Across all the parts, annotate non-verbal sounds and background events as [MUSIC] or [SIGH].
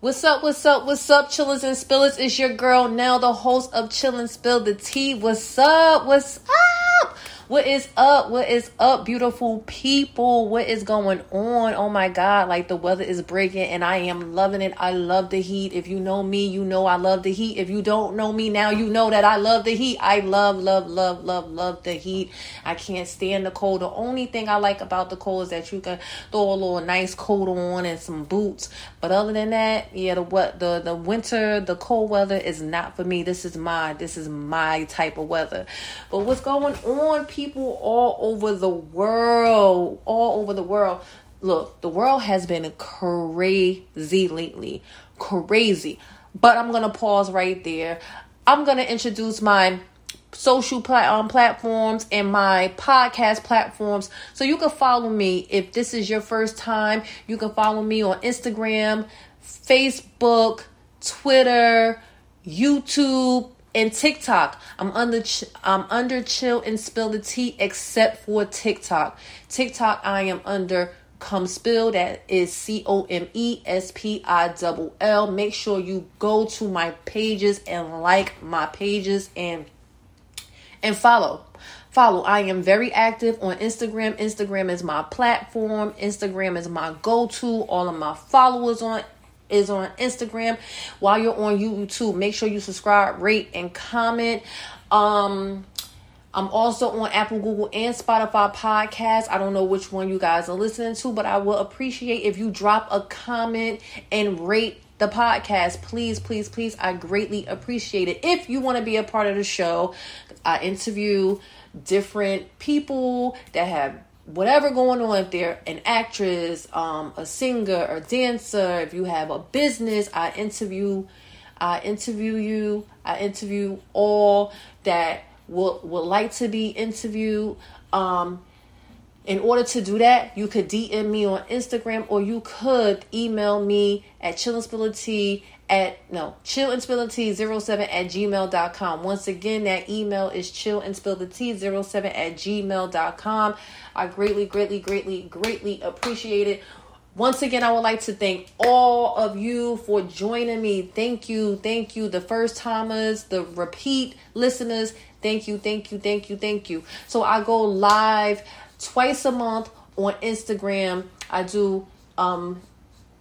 What's up, what's up, what's up, chillers and spillers? It's your girl Nell, the host of Chill and Spill the Tea. What's up, what's up? What is up? What is up, beautiful people? What is going on? Oh my God, like the weather is breaking and I am loving it. I love the heat. If you know me, you know I love the heat. If you don't know me now, you know that I love the heat. I love, love, love, love, love the heat. I can't stand the cold. The only thing I like about the cold is that you can throw a little nice coat on and some boots. But other than that, yeah, the what the the winter, the cold weather is not for me. This is my this is my type of weather. But what's going on? people all over the world, all over the world. Look, the world has been crazy lately. Crazy. But I'm going to pause right there. I'm going to introduce my social plat- um, platforms and my podcast platforms so you can follow me if this is your first time you can follow me on instagram facebook twitter youtube and TikTok. I'm under I'm under chill and spill the tea except for TikTok. TikTok I am under come spill that is C O M E S P I. Make sure you go to my pages and like my pages and and follow. Follow. I am very active on Instagram. Instagram is my platform. Instagram is my go-to. All of my followers on is on Instagram. While you're on YouTube, make sure you subscribe, rate, and comment. Um, I'm also on Apple, Google, and Spotify podcasts. I don't know which one you guys are listening to, but I will appreciate if you drop a comment and rate the podcast. Please, please, please. I greatly appreciate it. If you want to be a part of the show, I interview different people that have whatever going on if they're an actress um a singer or dancer if you have a business i interview i interview you. I interview all that will would like to be interviewed. Um in order to do that you could dm me on instagram or you could email me at chillinspility at no chillinspility07 at gmail.com once again that email is chillinspility07 at gmail.com i greatly greatly greatly greatly appreciate it. Once again i would like to thank all of you for joining me. Thank you thank you the first timers the repeat listeners. Thank you thank you thank you thank you. So i go live twice a month on instagram. I do um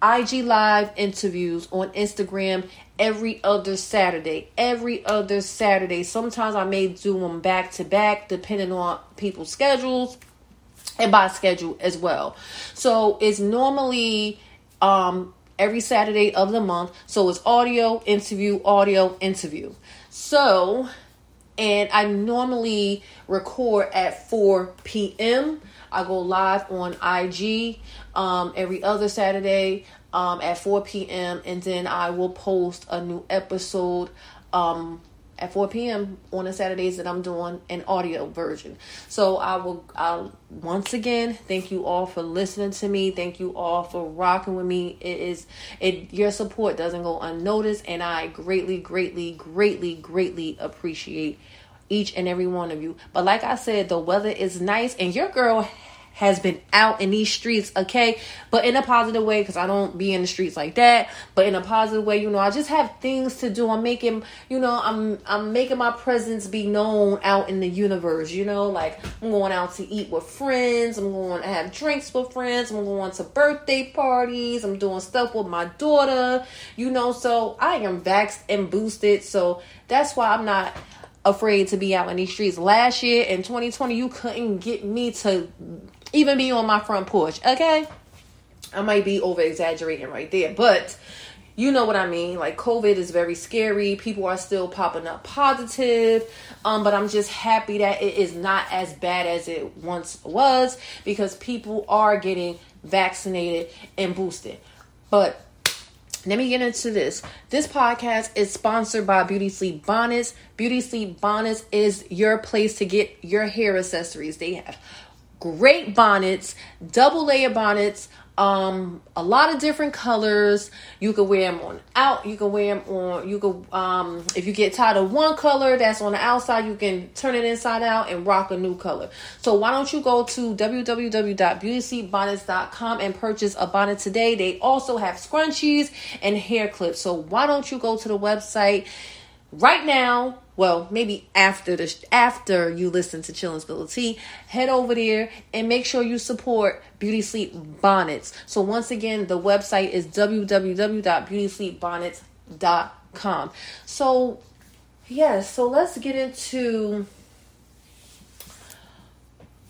IG live interviews on Instagram every other Saturday. Every other Saturday. Sometimes I may do them back to back depending on people's schedules and by schedule as well. So it's normally um every Saturday of the month. So it's audio, interview, audio, interview. So and I normally record at 4 p.m. I go live on IG um, every other Saturday um, at 4 p.m. and then I will post a new episode um, at 4 p.m. on the Saturdays that I'm doing an audio version. So I will I'll once again thank you all for listening to me. Thank you all for rocking with me. It is it your support doesn't go unnoticed and I greatly greatly greatly greatly appreciate each and every one of you. But like I said, the weather is nice and your girl has been out in these streets, okay? But in a positive way, because I don't be in the streets like that. But in a positive way, you know, I just have things to do. I'm making, you know, I'm I'm making my presence be known out in the universe, you know, like I'm going out to eat with friends, I'm going to have drinks with friends, I'm going to birthday parties, I'm doing stuff with my daughter, you know, so I am vaxxed and boosted. So that's why I'm not afraid to be out in these streets. Last year in 2020, you couldn't get me to even be on my front porch. Okay, I might be over exaggerating right there, but you know what I mean. Like COVID is very scary. People are still popping up positive. Um, but I'm just happy that it is not as bad as it once was because people are getting vaccinated and boosted. But let me get into this. This podcast is sponsored by Beauty Sleep Bonnets. Beauty Sleep Bonnets is your place to get your hair accessories. They have great bonnets, double layer bonnets, um a lot of different colors. You can wear them on out you can wear them on you can um if you get tired of one color that's on the outside you can turn it inside out and rock a new color. So why don't you go to www.beautysleepbonnets.com and purchase a bonnet today? They also have scrunchies and hair clips. So why don't you go to the website right now well maybe after the after you listen to Chill and Spill Tea, head over there and make sure you support Beauty Sleep Bonnets. So once again, the website is www.beautysleepbonnets.com. So yes, so let's get into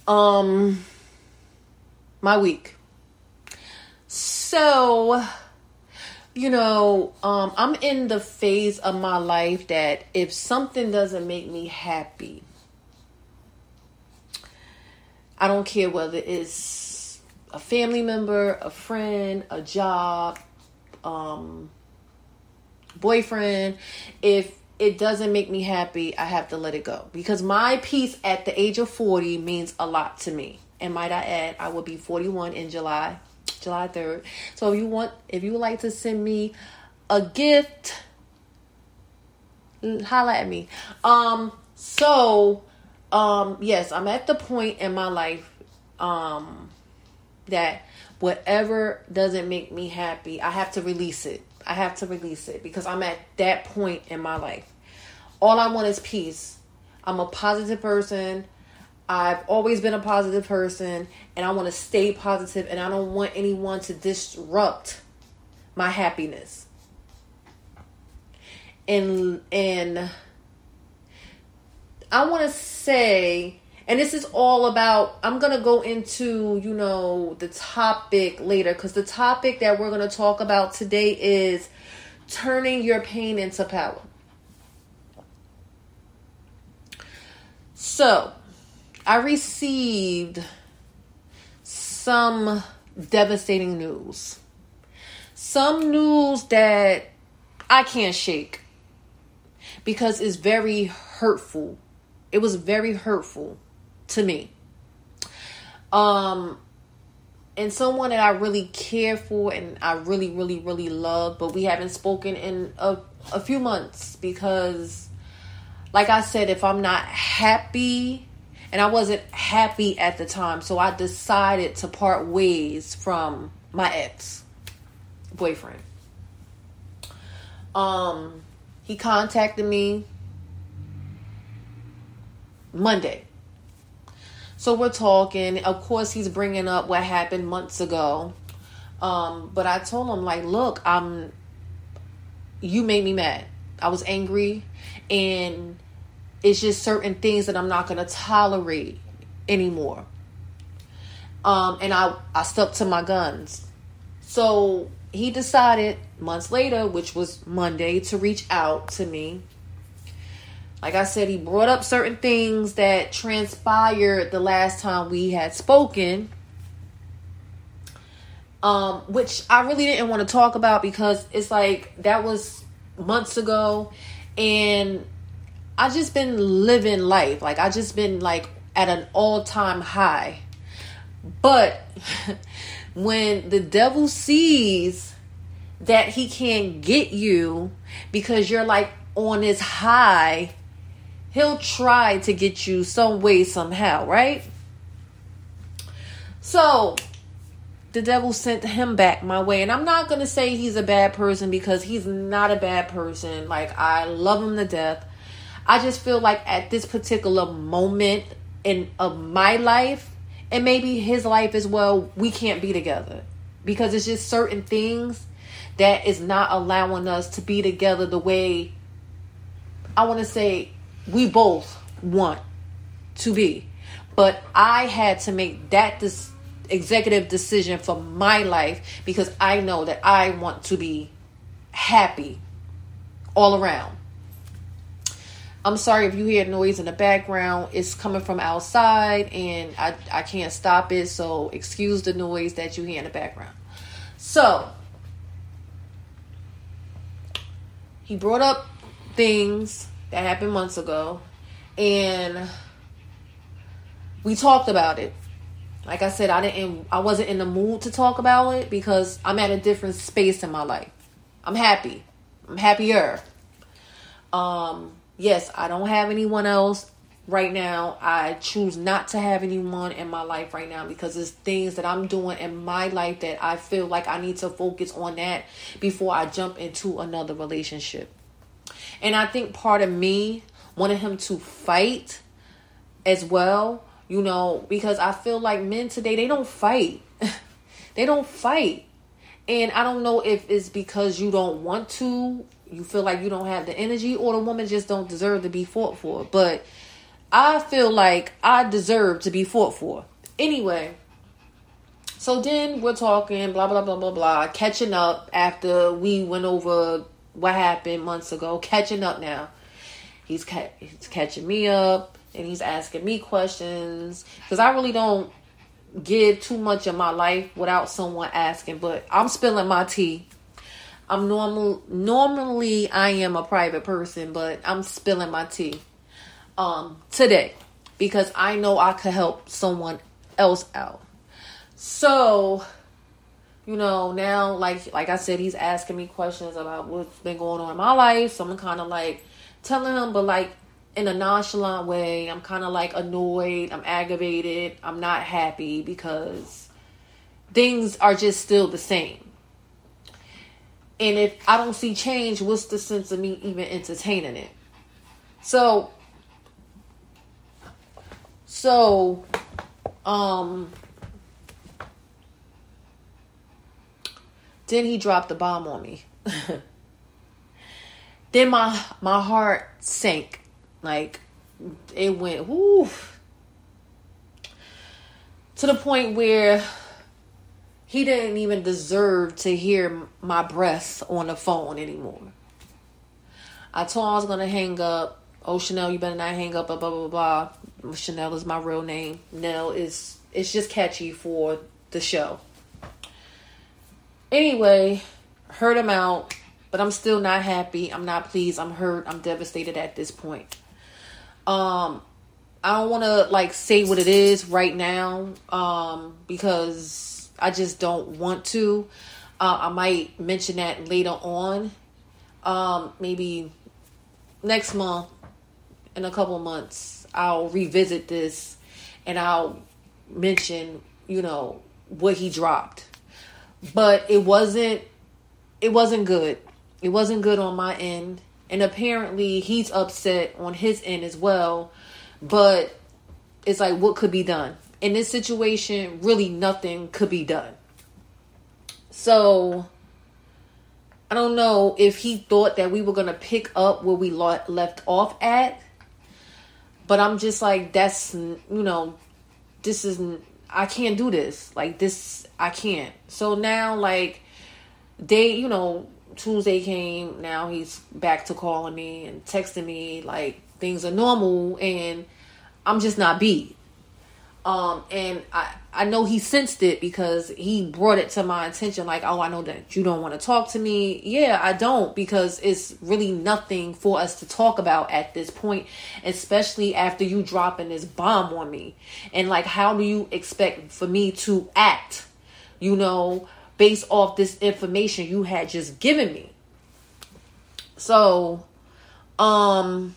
um my week. So you know, um, I'm in the phase of my life that if something doesn't make me happy, I don't care whether it's a family member, a friend, a job, um, boyfriend. If it doesn't make me happy, I have to let it go because my peace at the age of 40 means a lot to me. And might I add, I will be 41 in July. July 3rd. So if you want, if you would like to send me a gift, holla at me. Um, so, um, yes, I'm at the point in my life, um, that whatever doesn't make me happy, I have to release it. I have to release it because I'm at that point in my life. All I want is peace. I'm a positive person. I've always been a positive person and I want to stay positive and I don't want anyone to disrupt my happiness. And and I want to say and this is all about I'm going to go into, you know, the topic later cuz the topic that we're going to talk about today is turning your pain into power. So, I received some devastating news. Some news that I can't shake because it's very hurtful. It was very hurtful to me. Um and someone that I really care for and I really really really love, but we haven't spoken in a a few months because like I said if I'm not happy and I wasn't happy at the time, so I decided to part ways from my ex boyfriend. Um, he contacted me Monday. So we're talking. Of course, he's bringing up what happened months ago. Um, but I told him like, look, I'm. You made me mad. I was angry, and it's just certain things that I'm not going to tolerate anymore. Um, and I, I stuck to my guns. So he decided months later, which was Monday, to reach out to me. Like I said, he brought up certain things that transpired the last time we had spoken. Um, which I really didn't want to talk about because it's like that was months ago and I just been living life. Like I just been like at an all-time high. But [LAUGHS] when the devil sees that he can't get you because you're like on his high, he'll try to get you some way somehow, right? So, the devil sent him back my way. And I'm not going to say he's a bad person because he's not a bad person. Like, I love him to death. I just feel like at this particular moment in of my life and maybe his life as well, we can't be together because it's just certain things that is not allowing us to be together the way I want to say we both want to be. But I had to make that this executive decision for my life because I know that I want to be happy all around. I'm sorry if you hear noise in the background. It's coming from outside and I, I can't stop it. So excuse the noise that you hear in the background. So he brought up things that happened months ago and we talked about it. like I said, I didn't I wasn't in the mood to talk about it because I'm at a different space in my life. I'm happy. I'm happier. Um yes, I don't have anyone else right now. I choose not to have anyone in my life right now because it's things that I'm doing in my life that I feel like I need to focus on that before I jump into another relationship. And I think part of me wanted him to fight as well, you know, because I feel like men today they don't fight. [LAUGHS] they don't fight. And I don't know if it's because you don't want to, you feel like you don't have the energy or the woman just don't deserve to be fought for. But I feel like I deserve to be fought for. Anyway, so then we're talking, blah, blah, blah, blah, blah, catching up after we went over what happened months ago, catching up now. He's, ca- he's catching me up and he's asking me questions because I really don't give too much of my life without someone asking, but I'm spilling my tea. I'm normal normally I am a private person, but I'm spilling my tea um, today because I know I could help someone else out. So, you know, now like like I said, he's asking me questions about what's been going on in my life. So I'm kind of like telling him, but like in a nonchalant way. I'm kind of like annoyed. I'm aggravated. I'm not happy because things are just still the same. And if I don't see change, what's the sense of me even entertaining it? So so, um, then he dropped the bomb on me. [LAUGHS] then my my heart sank, like it went whoo to the point where he didn't even deserve to hear my breath on the phone anymore. I told him I was gonna hang up. Oh Chanel, you better not hang up. Blah blah blah blah. Chanel is my real name. Nell is it's just catchy for the show. Anyway, heard him out, but I'm still not happy. I'm not pleased. I'm hurt. I'm devastated at this point. Um I don't want to like say what it is right now um because I just don't want to. Uh, I might mention that later on. Um maybe next month in a couple months I'll revisit this and I'll mention, you know, what he dropped. But it wasn't it wasn't good. It wasn't good on my end. And apparently he's upset on his end as well. But it's like what could be done? In this situation, really nothing could be done. So I don't know if he thought that we were going to pick up where we left off at but I'm just like, that's, you know, this isn't, I can't do this. Like, this, I can't. So now, like, they, you know, Tuesday came. Now he's back to calling me and texting me like things are normal, and I'm just not beat. Um, and I, I know he sensed it because he brought it to my attention like, oh, I know that you don't want to talk to me. Yeah, I don't because it's really nothing for us to talk about at this point, especially after you dropping this bomb on me. And like, how do you expect for me to act, you know, based off this information you had just given me? So, um,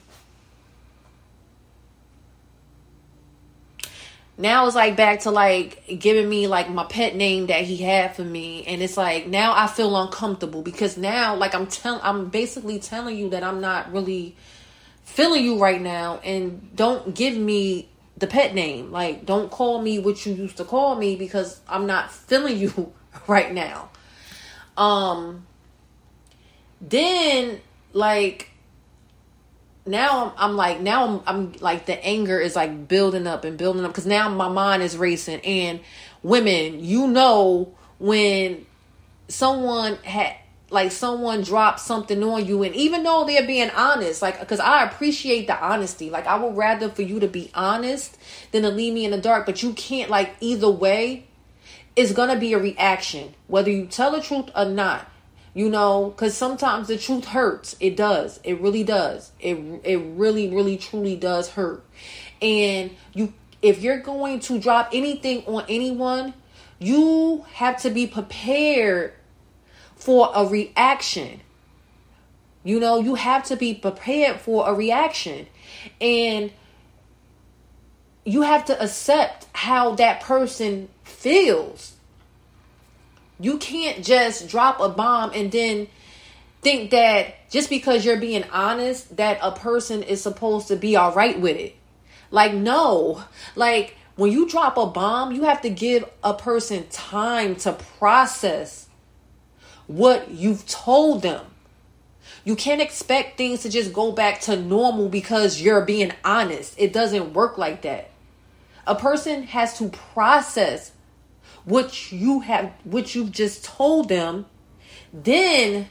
now it's like back to like giving me like my pet name that he had for me. And it's like now i feel uncomfortable because now like i'm telling i'm basically telling you that i'm not really feeling you right now. And don't give me the pet name. Like don't call me what you used to call me because i'm not feeling you [LAUGHS] right now. Um then like now I'm, I'm, like now I'm, I'm like the anger is like building up and building up because now my mind is racing. And women you know when someone had like someone dropped something on you and even though they're being honest like because i appreciate the honesty. Like i would rather for you to be honest than to leave me in the dark. But you can't like either way it's gonna be a reaction. Whether you tell the truth or not you know because sometimes the truth hurts it does it really does it it really really truly does hurt and you if you're going to drop anything on anyone, you have to be prepared for a reaction. You know, you have to be prepared for a reaction. And you have to accept how that person feels. You can't just drop a bomb and then think that just because you're being honest that a person is supposed to be all right with it. Like no. Like when you drop a bomb, you have to give a person time to process what you've told them. You can't expect things to just go back to normal because you're being honest. It doesn't work like that. A person has to process what you have what you've just told them. Then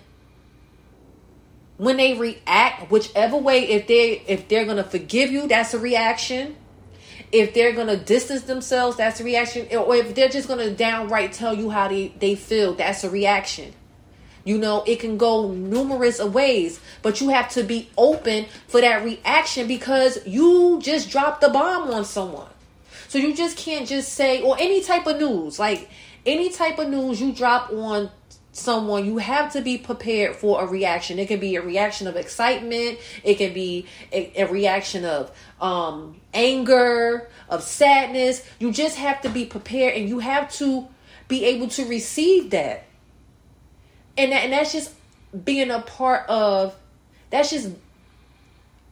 when they react whichever way if they if they're going to forgive you, that's a reaction. If they're going to distance themselves, that's a reaction. Or if they're just going to downright tell you how they, they feel, that's a reaction. You know, it can go numerous ways, but you have to be open for that reaction because you just dropped the bomb on someone. So you just can't just say, or any type of news, like any type of news you drop on someone, you have to be prepared for a reaction. It can be a reaction of excitement, it can be a, a reaction of um, anger, of sadness. You just have to be prepared and you have to be able to receive that and that, and that's just being a part of that's just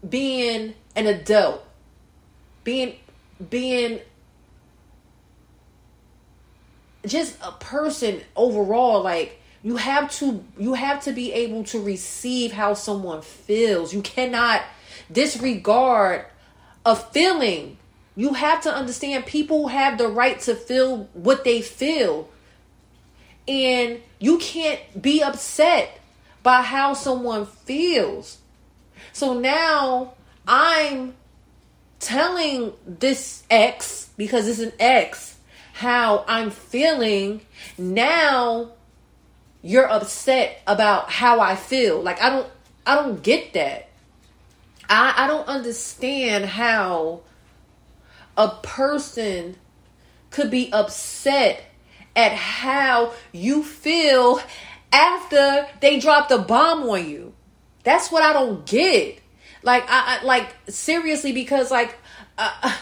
being an adult being being just a person overall like you have to you have to be able to receive how someone feels. You cannot disregard a feeling. You have to understand people have the right to feel what they feel. And you can't be upset by how someone feels. So now I'm telling this ex, because it's an ex, how I'm feeling. Now you're upset about how I feel. Like I don't I don't get that. I, I don't understand how a person could be upset at how you feel after they dropped a bomb on you. That's what I don't get. Like I, I like seriously because like uh,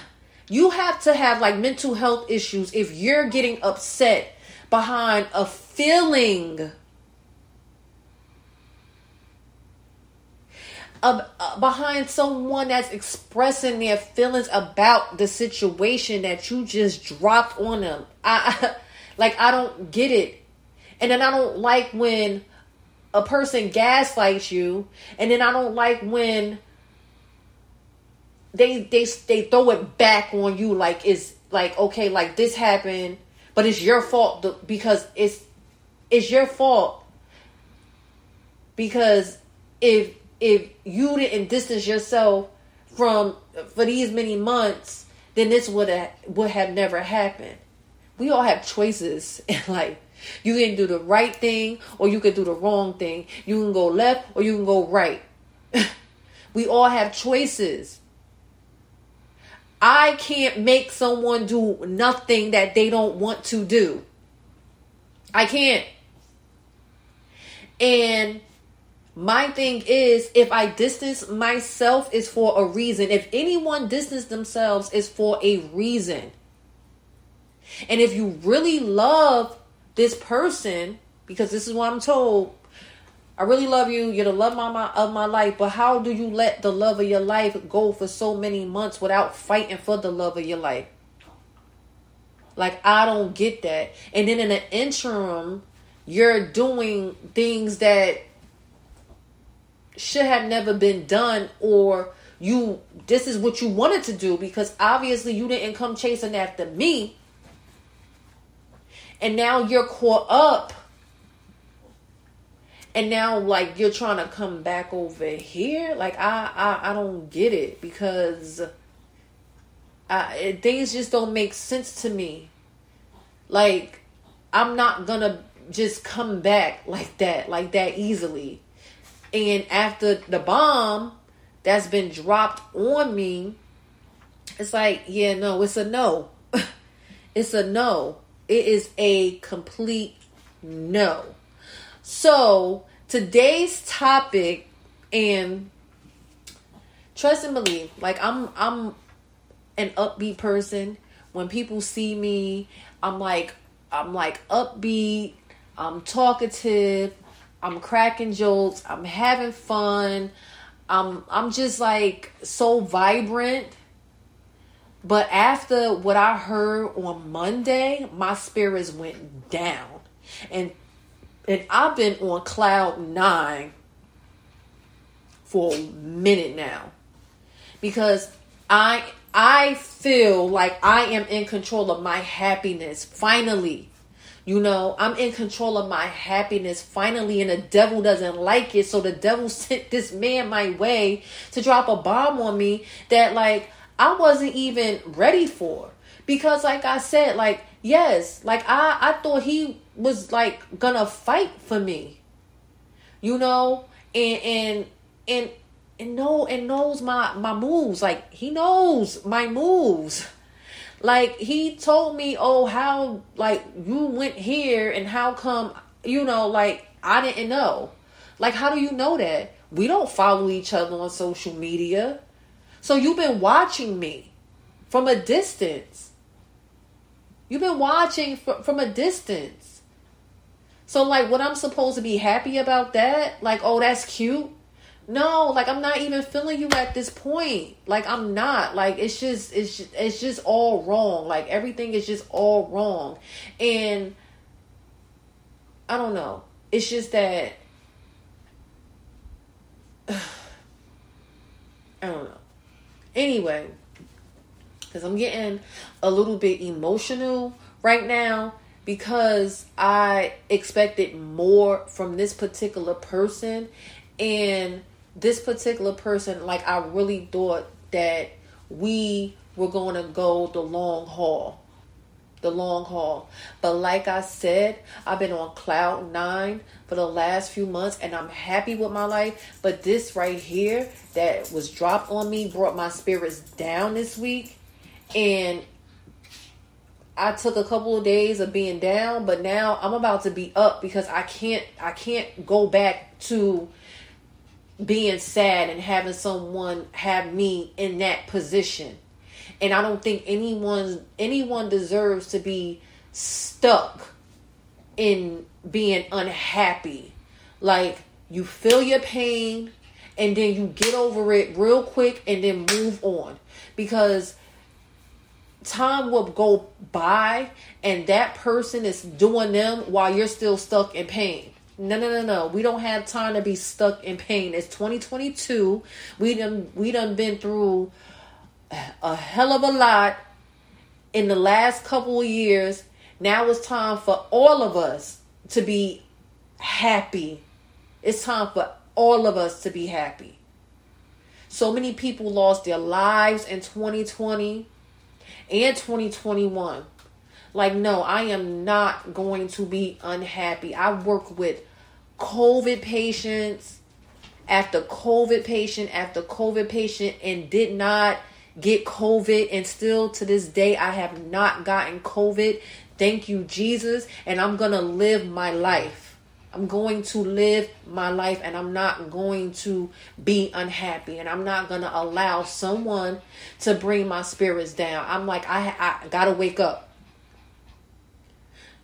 you have to have like mental health issues if you're getting upset behind a feeling uh, behind someone that's expressing their feelings about the situation that you just dropped on them. I [LAUGHS] like I don't get it. And then I don't like when a person gaslights you, and then I don't like when they they they throw it back on you like it's like okay like this happened, but it's your fault because it's it's your fault because if if you didn't distance yourself from for these many months, then this would have would have never happened we all have choices [LAUGHS] in life. You can do the right thing or you can do the wrong thing. You can go left or you can go right. [LAUGHS] we all have choices. I can't make someone do nothing that they don't want to do. I can't. And my thing is if I distance myself is for a reason. If anyone distance themselves is for a reason. And if you really love this person, because this is what I'm told, I really love you. You're the love my, of my life. But how do you let the love of your life go for so many months without fighting for the love of your life? Like, I don't get that. And then in the interim, you're doing things that should have never been done or you this is what you wanted to do because obviously you didn't come chasing after me and now you're caught up and now like you're trying to come back over here like i i, I don't get it because I, things just don't make sense to me like i'm not gonna just come back like that like that easily and after the bomb that's been dropped on me it's like, yeah, no, it's a no. [LAUGHS] it's a no. It is a complete no. So, today's topic and trust and believe, like I'm I'm an upbeat person. When people see me, I'm like I'm like upbeat, I'm talkative, I'm cracking jokes, I'm having fun. I'm I'm just like so vibrant. But after what I heard on Monday, my spirits went down. And and I've been on cloud 9 for a minute now. Because I I feel like I am in control of my happiness finally. You know, I'm in control of my happiness finally, and the devil doesn't like it. So the devil [LAUGHS] sent this man my way to drop a bomb on me that, like, I wasn't even ready for. Because, like I said, like, yes, like, I, I thought he was, like, gonna fight for me. You know? And, and, and, and know and knows my my moves like he knows my moves like he told me, "Oh, how like you went here and how come you know like I didn't know." Like how do you know that? We don't follow each other on social media. So you've been watching me from a distance. You've been watching from a distance. So like what I'm supposed to be happy about that? Like, "Oh, that's cute." no like i'm not even feeling you at this point. Like i'm not. Like it's just it's just, it's just all wrong. Like everything is just all wrong. And i don't know. It's just that [SIGHS] i don't know. Anyway because i'm getting a little bit emotional right now because i expected more from this particular person and this particular person, like I really thought that we were going to go the long haul. The long haul. But like I said, I've been on cloud nine for the last few months and I'm happy with my life. But this right here that was dropped on me brought my spirits down this week. And I took a couple of days of being down, but now I'm about to be up because I can't I can't go back to being sad and having someone have me in that position. And I don't think anyone anyone deserves to be stuck in being unhappy. Like you feel your pain and then you get over it real quick and then move on because time will go by and that person is doing them while you're still stuck in pain no, no, no, no. We don't have time to be stuck in pain. It's 2022. We done we done been through a hell of a lot in the last couple of years. Now it's time for all of us to be happy. It's time for all of us to be happy. So many people lost their lives in 2020 and 2021. Like, no, I am not going to be unhappy. I work with COVID patients after COVID patient after COVID patient and did not get COVID. And still to this day, I have not gotten COVID. Thank you, Jesus. And I'm going to live my life. I'm going to live my life and I'm not going to be unhappy and I'm not going to allow someone to bring my spirits down. I'm like, I, I got to wake up.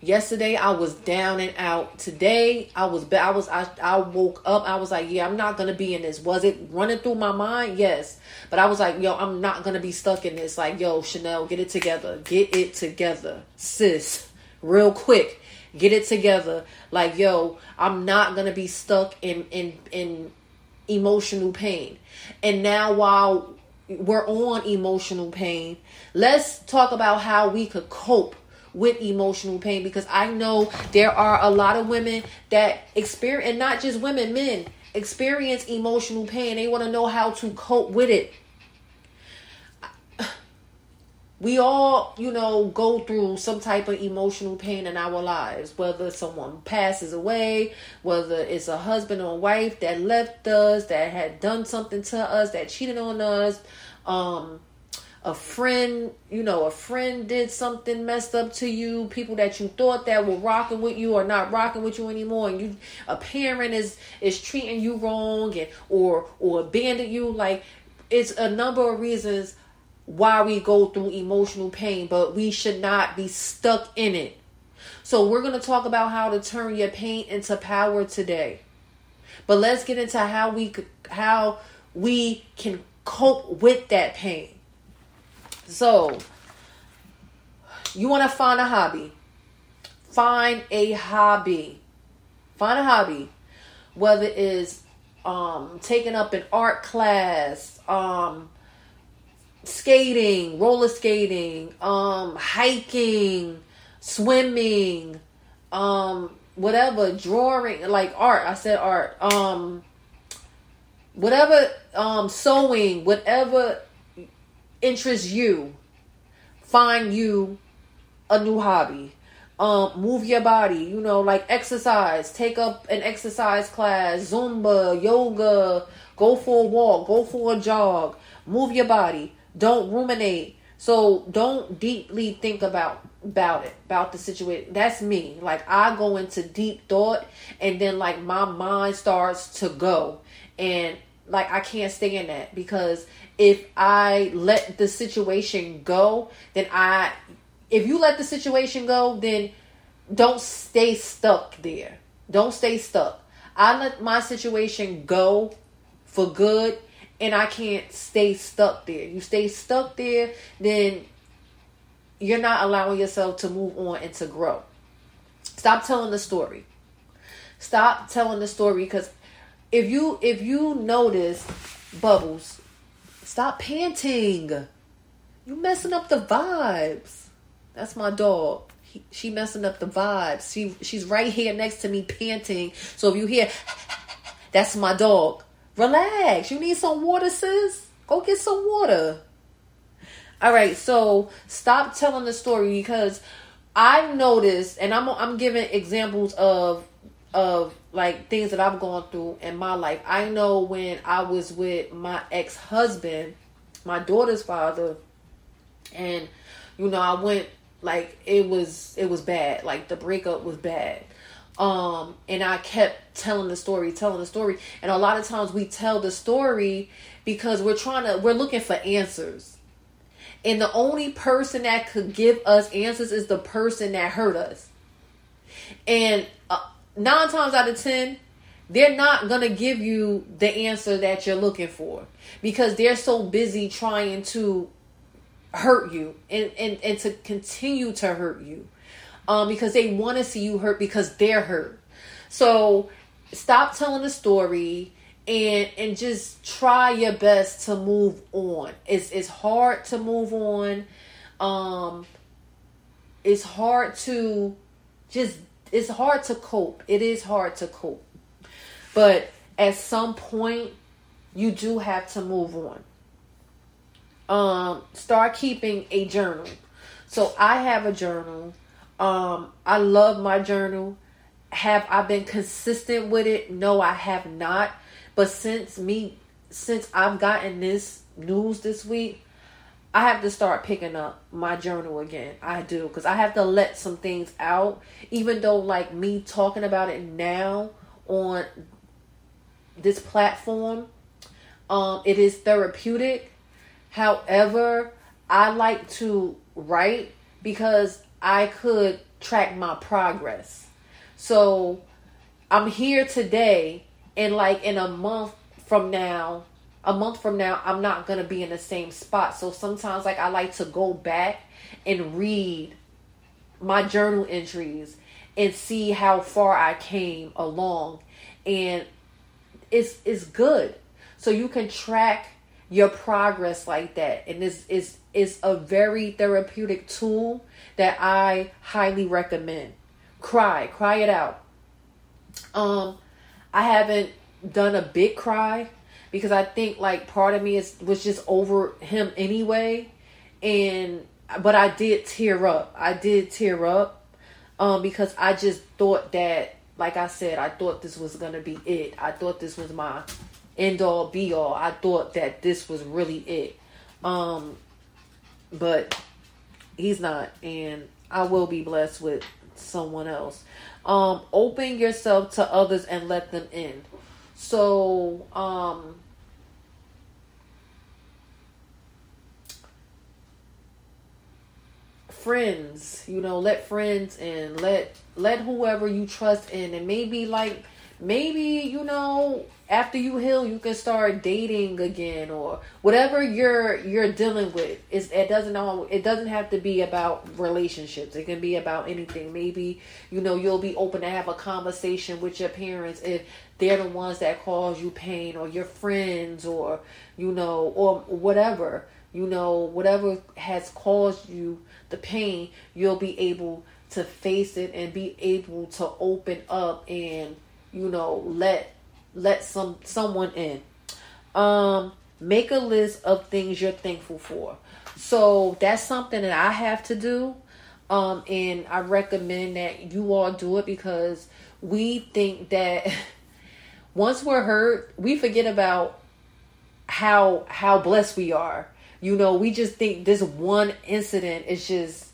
Yesterday I was down and out. Today I was I was I, I woke up. I was like, yeah, I'm not gonna be in this. Was it running through my mind? Yes, but I was like, yo, I'm not gonna be stuck in this. Like, yo, Chanel, get it together. Get it together, sis. Real quick, get it together. Like, yo, I'm not gonna be stuck in in in emotional pain. And now while we're on emotional pain, let's talk about how we could cope with emotional pain because I know there are a lot of women that experience, and not just women, men experience emotional pain. They want to know how to cope with it. We all, you know, go through some type of emotional pain in our lives, whether someone passes away, whether it's a husband or wife that left us, that had done something to us, that cheated on us, um, a friend, you know, a friend did something messed up to you, people that you thought that were rocking with you are not rocking with you anymore, and you a parent is is treating you wrong and or or abandoned you, like it's a number of reasons why we go through emotional pain, but we should not be stuck in it. So we're going to talk about how to turn your pain into power today. But let's get into how we how we can cope with that pain. So, you want to find a hobby. Find a hobby. Find a hobby. Whether it's um, taking up an art class, um, skating, roller skating, um, hiking, swimming, um, whatever, drawing, like art. I said art. Um, whatever, um, sewing, whatever interests you, find you a new hobby. Um, move your body, you know, like exercise. Take up an exercise class, Zumba, yoga, go for a walk, go for a jog. Move your body. Don't ruminate. So don't deeply think about about it, about the situation. That's me. Like I go into deep thought and then like my mind starts to go and like I can't stay in that because if I let the situation go, then I if you let the situation go, then don't stay stuck there. Don't stay stuck. I let my situation go for good and I can't stay stuck there. You stay stuck there, then you're not allowing yourself to move on and to grow. Stop telling the story. Stop telling the story because if you if you notice bubbles Stop panting. You messing up the vibes. That's my dog. He, she messing up the vibes. She she's right here next to me panting. So if you hear, [LAUGHS] that's my dog. Relax. You need some water, sis. Go get some water. All right. So stop telling the story because I've noticed, and I'm I'm giving examples of of like things that I've gone through in my life. I know when I was with my ex husband, my daughter's father, and you know, I went like it was it was bad. Like the breakup was bad. Um, and I kept telling the story, telling the story. And a lot of times we tell the story because we're trying to we're looking for answers. And the only person that could give us answers is the person that hurt us. And uh, nine times out of ten, they're not going to give you the answer that you're looking for because they're so busy trying to hurt you and, and, and to continue to hurt you um, because they want to see you hurt because they're hurt. So stop telling the story and and just try your best to move on. It's it's hard to move on. Um, it's hard to just it's hard to cope. It is hard to cope. But at some point you do have to move on. Um start keeping a journal. So I have a journal. Um I love my journal. Have I been consistent with it? No, I have not. But since me since I've gotten this news this week, I have to start picking up my journal again. I do because I have to let some things out. Even though, like me talking about it now on this platform, um, it is therapeutic. However, I like to write because I could track my progress. So I'm here today, and like in a month from now, a month from now I'm not going to be in the same spot. So sometimes like I like to go back and read my journal entries and see how far I came along and it's it's good. So you can track your progress like that and this is is a very therapeutic tool that I highly recommend. Cry, cry it out. Um I haven't done a big cry because I think like part of me is was just over him anyway, and but I did tear up. I did tear up, um, because I just thought that, like I said, I thought this was gonna be it. I thought this was my end all be all. I thought that this was really it. Um, but he's not, and I will be blessed with someone else. Um, open yourself to others and let them in. So, um, friends, you know, let friends in, let let whoever you trust in, and maybe like maybe you know after you heal you can start dating again or whatever you're you're dealing with. Is it doesn't all it doesn't have to be about relationships. It can be about anything. Maybe you know you'll be open to have a conversation with your parents if they're the ones that cause you pain or your friends or you know or whatever you know whatever has caused you the pain you'll be able to face it and be able to open up and you know let let some someone in. Um make a list of things you're thankful for. So that's something that i have to do. Um and i recommend that you all do it because we think that [LAUGHS] once we're hurt we forget about how how blessed we are. You know we just think this one incident is just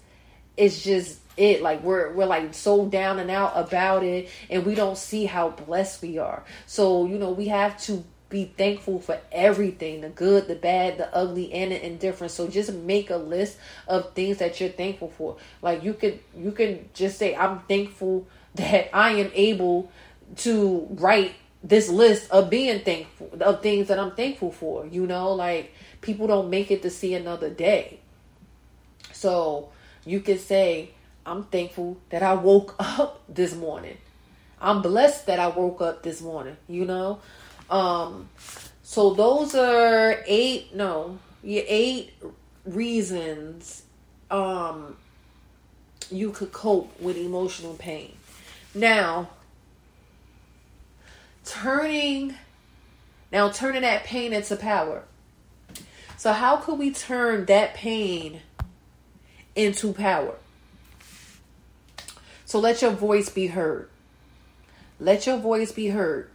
it's just it. Like we're we're like so down and out about it and we don't see how blessed we are. So you know we have to be thankful for everything the good the bad the ugly and the indifferent. So just make a list of things that you're thankful for. Like you could you can just say i'm thankful [LAUGHS] that i am able to write this list of being thankful of things that i'm thankful for you know? Like people don't make it to see another day. So you can say I'm thankful that I woke [LAUGHS] up this morning. I'm blessed that I woke up this morning, you know? Um so those are eight no, eight reasons um you could cope with emotional pain. Now, turning now turning that pain into power. So how could we turn that pain into power? So let your voice be heard. Let your voice be heard.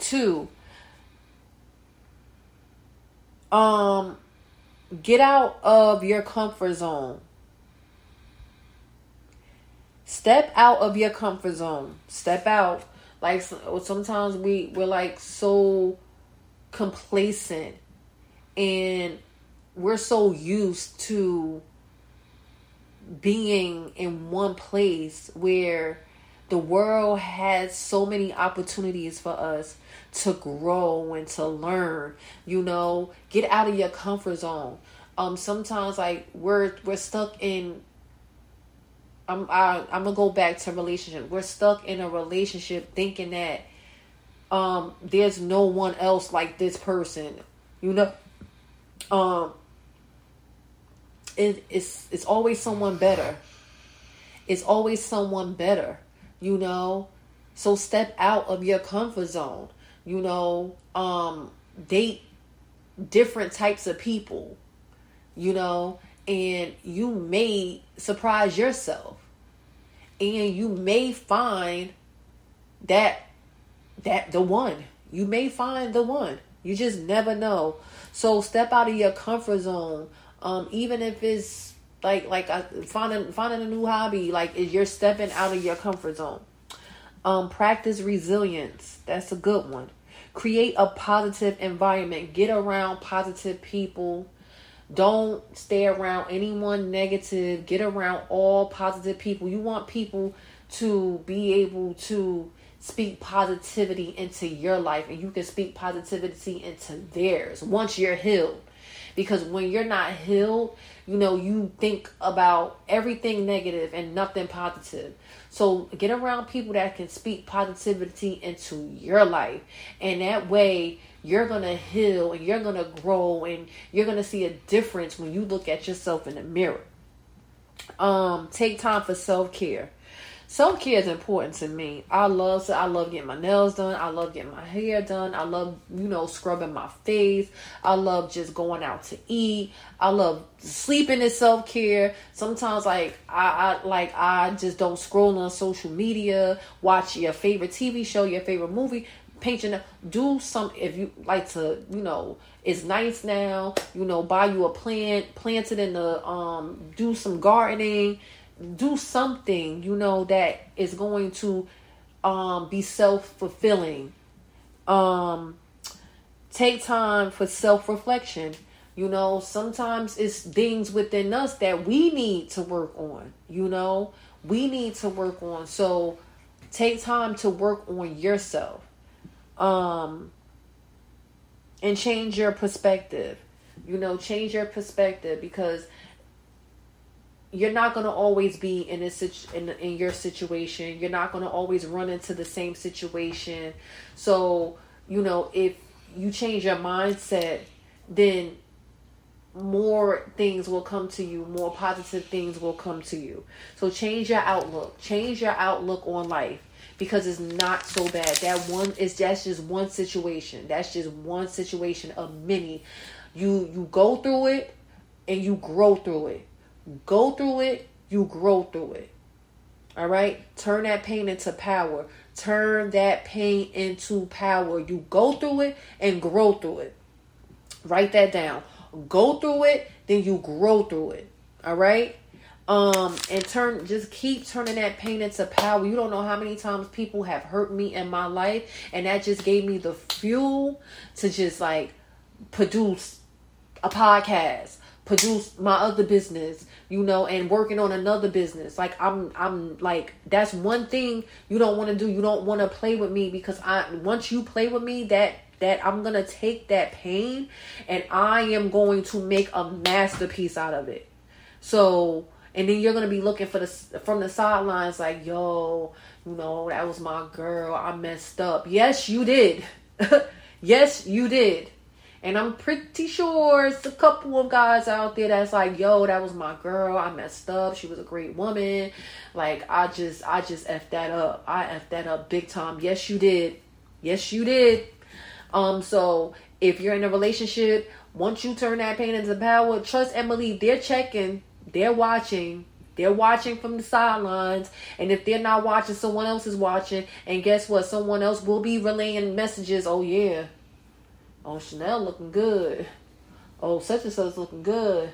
Two, um, get out of your comfort zone. Step out of your comfort zone. Step out. Like sometimes we we're like so complacent and we're so used to being in one place where the world has so many opportunities for us to grow and to learn you know get out of your comfort zone. Um sometimes like we're we're stuck in i'm I, am gonna go back to relationship. We're stuck in a relationship thinking that um there's no one else like this person you know? Um it, it's it's always someone better. It's always someone better, you know. So step out of your comfort zone. You know, um, date different types of people. You know, and you may surprise yourself, and you may find that that the one. You may find the one. You just never know. So step out of your comfort zone um, even if it's like like uh, finding finding a new hobby, like you're stepping out of your comfort zone. Um, practice resilience. That's a good one. Create a positive environment. Get around positive people. Don't stay around anyone negative. Get around all positive people. You want people to be able to speak positivity into your life and you can speak positivity into theirs once you're healed because when you're not healed, you know, you think about everything negative and nothing positive. So get around people that can speak positivity into your life. And that way you're going to heal and you're going to grow and you're going to see a difference when you look at yourself in the mirror. Um take time for self-care self care is important to me. I love I love getting my nails done. I love getting my hair done. I love you know scrubbing my face. I love just going out to eat. I love sleeping is self care. Sometimes like I, I like I just don't scroll on social media. Watch your favorite TV show, your favorite movie. paint your do some if you like to you know it's nice now you know buy you a plant plant it in the um do some gardening do something you know that is going to um be self-fulfilling. Um take time for self-reflection. You know sometimes it's things within us that we need to work on you know? We need to work on. So take time to work on yourself um and change your perspective. You know change your perspective because you're not going to always be in this in, in your situation. You're not going to always run into the same situation. So you know if you change your mindset then more things will come to you. More positive things will come to you. So change your outlook. Change your outlook on life because it's not so bad. That one is that's just one situation. That's just one situation of many. You you go through it and you grow through it go through it you grow through it all right turn that pain into power turn that pain into power you go through it and grow through it write that down go through it, then you grow through it. All right? Um, and turn just keep turning that pain into power. You don't know how many times people have hurt me in my life, and that just gave me the fuel to just like produce a podcast, produce my other business, you know, and working on another business. Like I'm I'm like that's one thing you don't want to do. You don't want to play with me because I once you play with me that that I'm going to take that pain and I am going to make a masterpiece out of it. So, and then you're going to be looking for the from the sidelines like, "Yo, you know, that was my girl. I messed up." Yes, you did. [LAUGHS] yes, you did. And I'm pretty sure it's a couple of guys out there that's like, yo, that was my girl. I messed up. She was a great woman. Like, I just, I just effed that up. I effed that up big time. Yes, you did. Yes, you did. Um, so if you're in a relationship, once you turn that pain into power, trust and believe they're checking, they're watching, they're watching from the sidelines. And if they're not watching, someone else is watching. And guess what? Someone else will be relaying messages. Oh yeah. Oh Chanel looking good. Oh such and such looking good.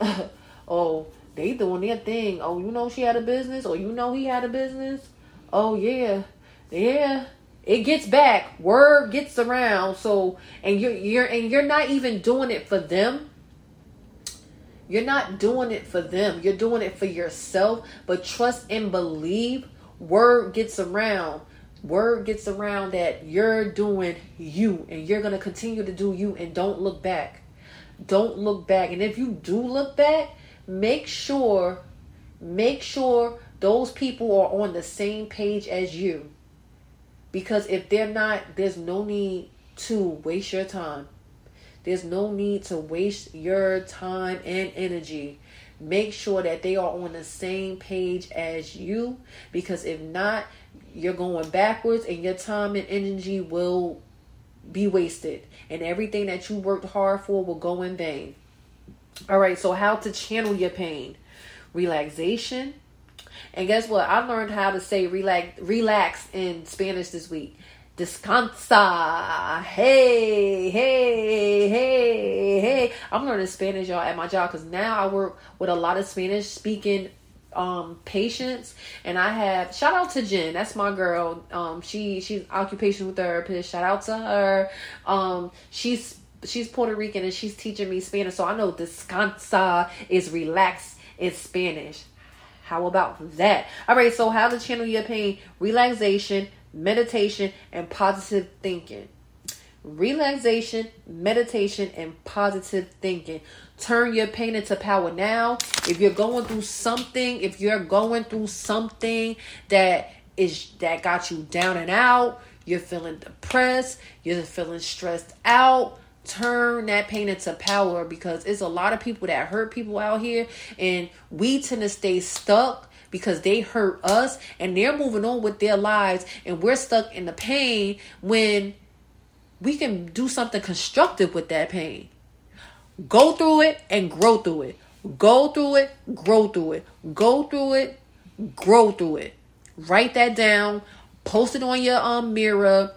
[LAUGHS] oh, they doing their thing. Oh, you know she had a business, or you know he had a business. Oh yeah. Yeah it gets back word gets around so and you're you're and you're not even doing it for them you're not doing it for them you're doing it for yourself but trust and believe word gets around word gets around that you're doing you and you're going to continue to do you and don't look back don't look back and if you do look back make sure make sure those people are on the same page as you because if they're not, there's no need to waste your time. There's no need to waste your time and energy. Make sure that they are on the same page as you because if not, you're going backwards and your time and energy will be wasted and everything that you worked hard for will go in vain. All right, so how to channel your pain? Relaxation, and guess what? I learned how to say relax relax in Spanish this week. Descansa. Hey, hey, hey, hey. I'm learning Spanish, y'all, at my job because now I work with a lot of Spanish speaking um patients and I have shout out to Jen. That's my girl. Um she she's occupational therapist shout out to her. Um she's she's Puerto Rican and she's teaching me Spanish. So I know descansa is relax in Spanish. How about that? All right, so how to channel your pain, relaxation, meditation, and positive thinking. Relaxation, meditation, and positive thinking. Turn your pain into power now. If you're going through something, if you're going through something that is that got you down and out, you're feeling depressed, you're feeling stressed out, turn that pain into power because it's a lot of people that hurt people out here and we tend to stay stuck because they hurt us and they're moving on with their lives and we're stuck in the pain when we can do something constructive with that pain. Go through it and grow through it. Go through it, grow through it. Go through it, grow through it. Write that down, post it on your um mirror,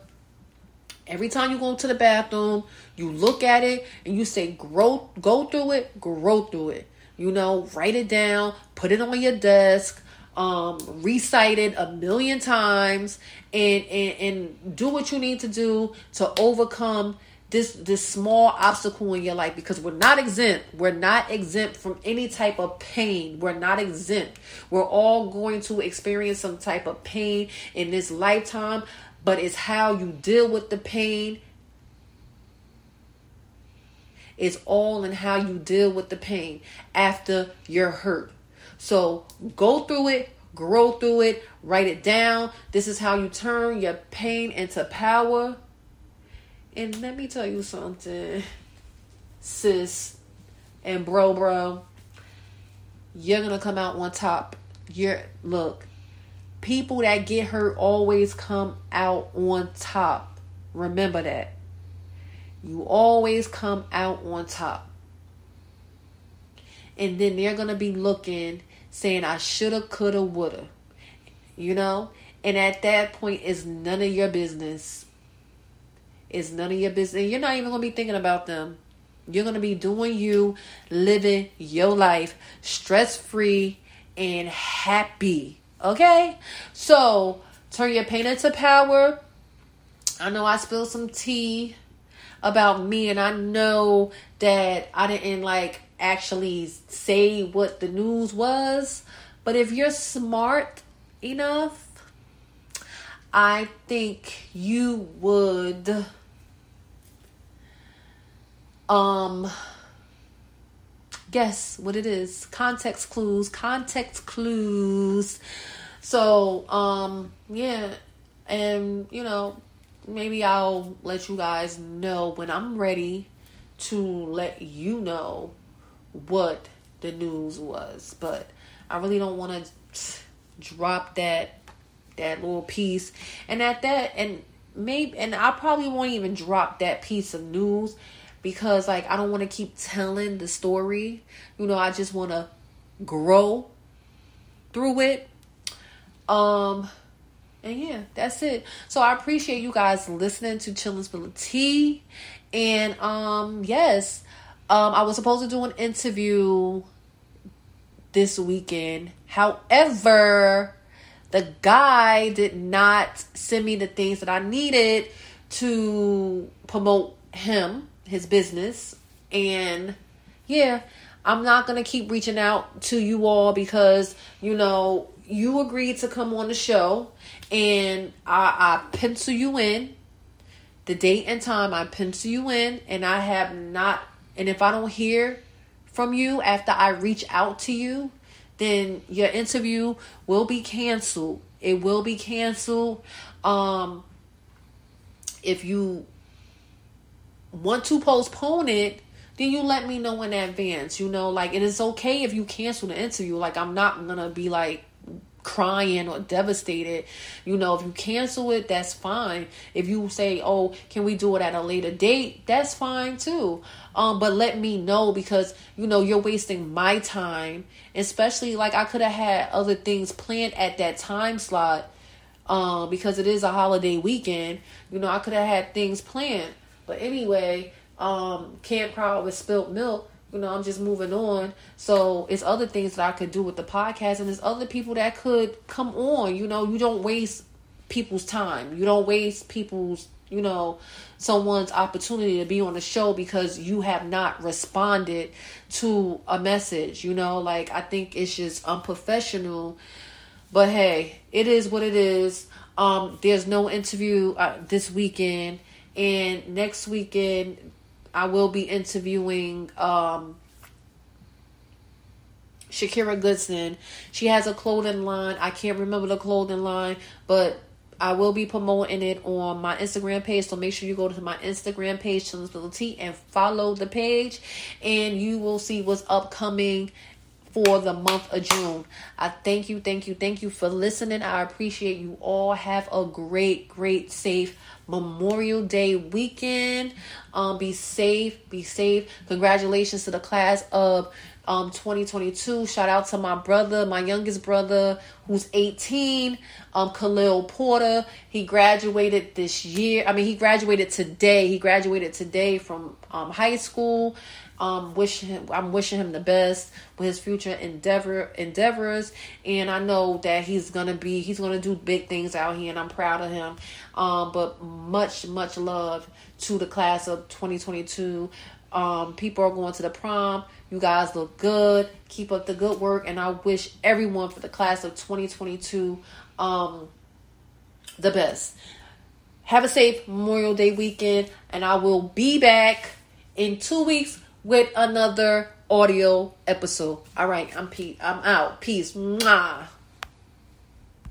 Every time you go to the bathroom, you look at it and you say, grow, go through it, grow through it. You know, write it down, put it on your desk, um, recite it a million times, and, and and do what you need to do to overcome this this small obstacle in your life because we're not exempt. We're not exempt from any type of pain. We're not exempt. We're all going to experience some type of pain in this lifetime but it's how you deal with the pain. It's all in how you deal with the pain after you're hurt. So go through it grow through it write it down. This is how you turn your pain into power and let me tell you something, sis and bro, bro. You're gonna come out on top. You're look, people that get hurt always come out on top. Remember that. You always come out on top. And then they're gonna be looking, saying, I shoulda, coulda, woulda. You know? And at that point, it's none of your business it's none of your business. You're not even going to be thinking about them. You're going to be doing you, living your life stress free and happy. Okay? So, turn your pain into power. I know I spilled some tea about me, and I know that I didn't like actually say what the news was. But if you're smart enough, I think you would um guess what it is. Context clues context clues. So um yeah and you know maybe i'll let you guys know when i'm ready to let you know what the news was. But i really don't want to drop that that little piece and at that and maybe and i probably won't even drop that piece of news because like I don't want to keep telling the story. You know, I just want to grow through it. Um and yeah, that's it. So I appreciate you guys listening to Chillin' Spill Tea. And um yes, um I was supposed to do an interview this weekend. However, the guy did not send me the things that I needed to promote him his business. And yeah, I'm not going to keep reaching out to you all because, you know, you agreed to come on the show and I, I pencil you in the date and time. I pencil you in and I have not, and if I don't hear from you after I reach out to you, then your interview will be canceled. It will be canceled. Um, if you want to postpone it, then you let me know in advance. You know, like, it's okay if you cancel the interview. Like, I'm not gonna be like crying or devastated. You know, if you cancel it, that's fine. If you say, "Oh, can we do it at a later date?" That's fine too. Um, but let me know because you know you're wasting my time, especially like I could have had other things planned at that time slot. Um, because it is a holiday weekend, you know, I could have had things planned. But anyway, um, can't cry with spilt milk. You know, I'm just moving on. So it's other things that I could do with the podcast, and there's other people that could come on. You know, you don't waste people's time. You don't waste people's, you know, someone's opportunity to be on the show because you have not responded to a message. You know, like I think it's just unprofessional. But hey, it is what it is. Um, there's no interview uh, this weekend. And next weekend, I will be interviewing um, Shakira Goodson. She has a clothing line. I can't remember the clothing line, but I will be promoting it on my Instagram page. So make sure you go to my Instagram page, Chillin' Tea, and follow the page, and you will see what's upcoming for the month of June. I thank you, thank you, thank you for listening. I appreciate you all. Have a great, great, safe Memorial Day weekend. Um, be safe, be safe. Congratulations to the class of um 2022. Shout out to my brother, my youngest brother, who's 18. Um, Khalil Porter, he graduated this year. I mean, he graduated today. He graduated today from um, high school. Um, wishing him, I'm wishing him the best with his future endeavor endeavors, and I know that he's gonna be he's gonna do big things out here, and I'm proud of him. Um, but much much love to the class of 2022. Um, people are going to the prom. You guys look good. Keep up the good work, and I wish everyone for the class of 2022 um, the best. Have a safe Memorial Day weekend, and I will be back in two weeks with another audio episode. All right, I'm Pete. I'm out. Peace. Mwah.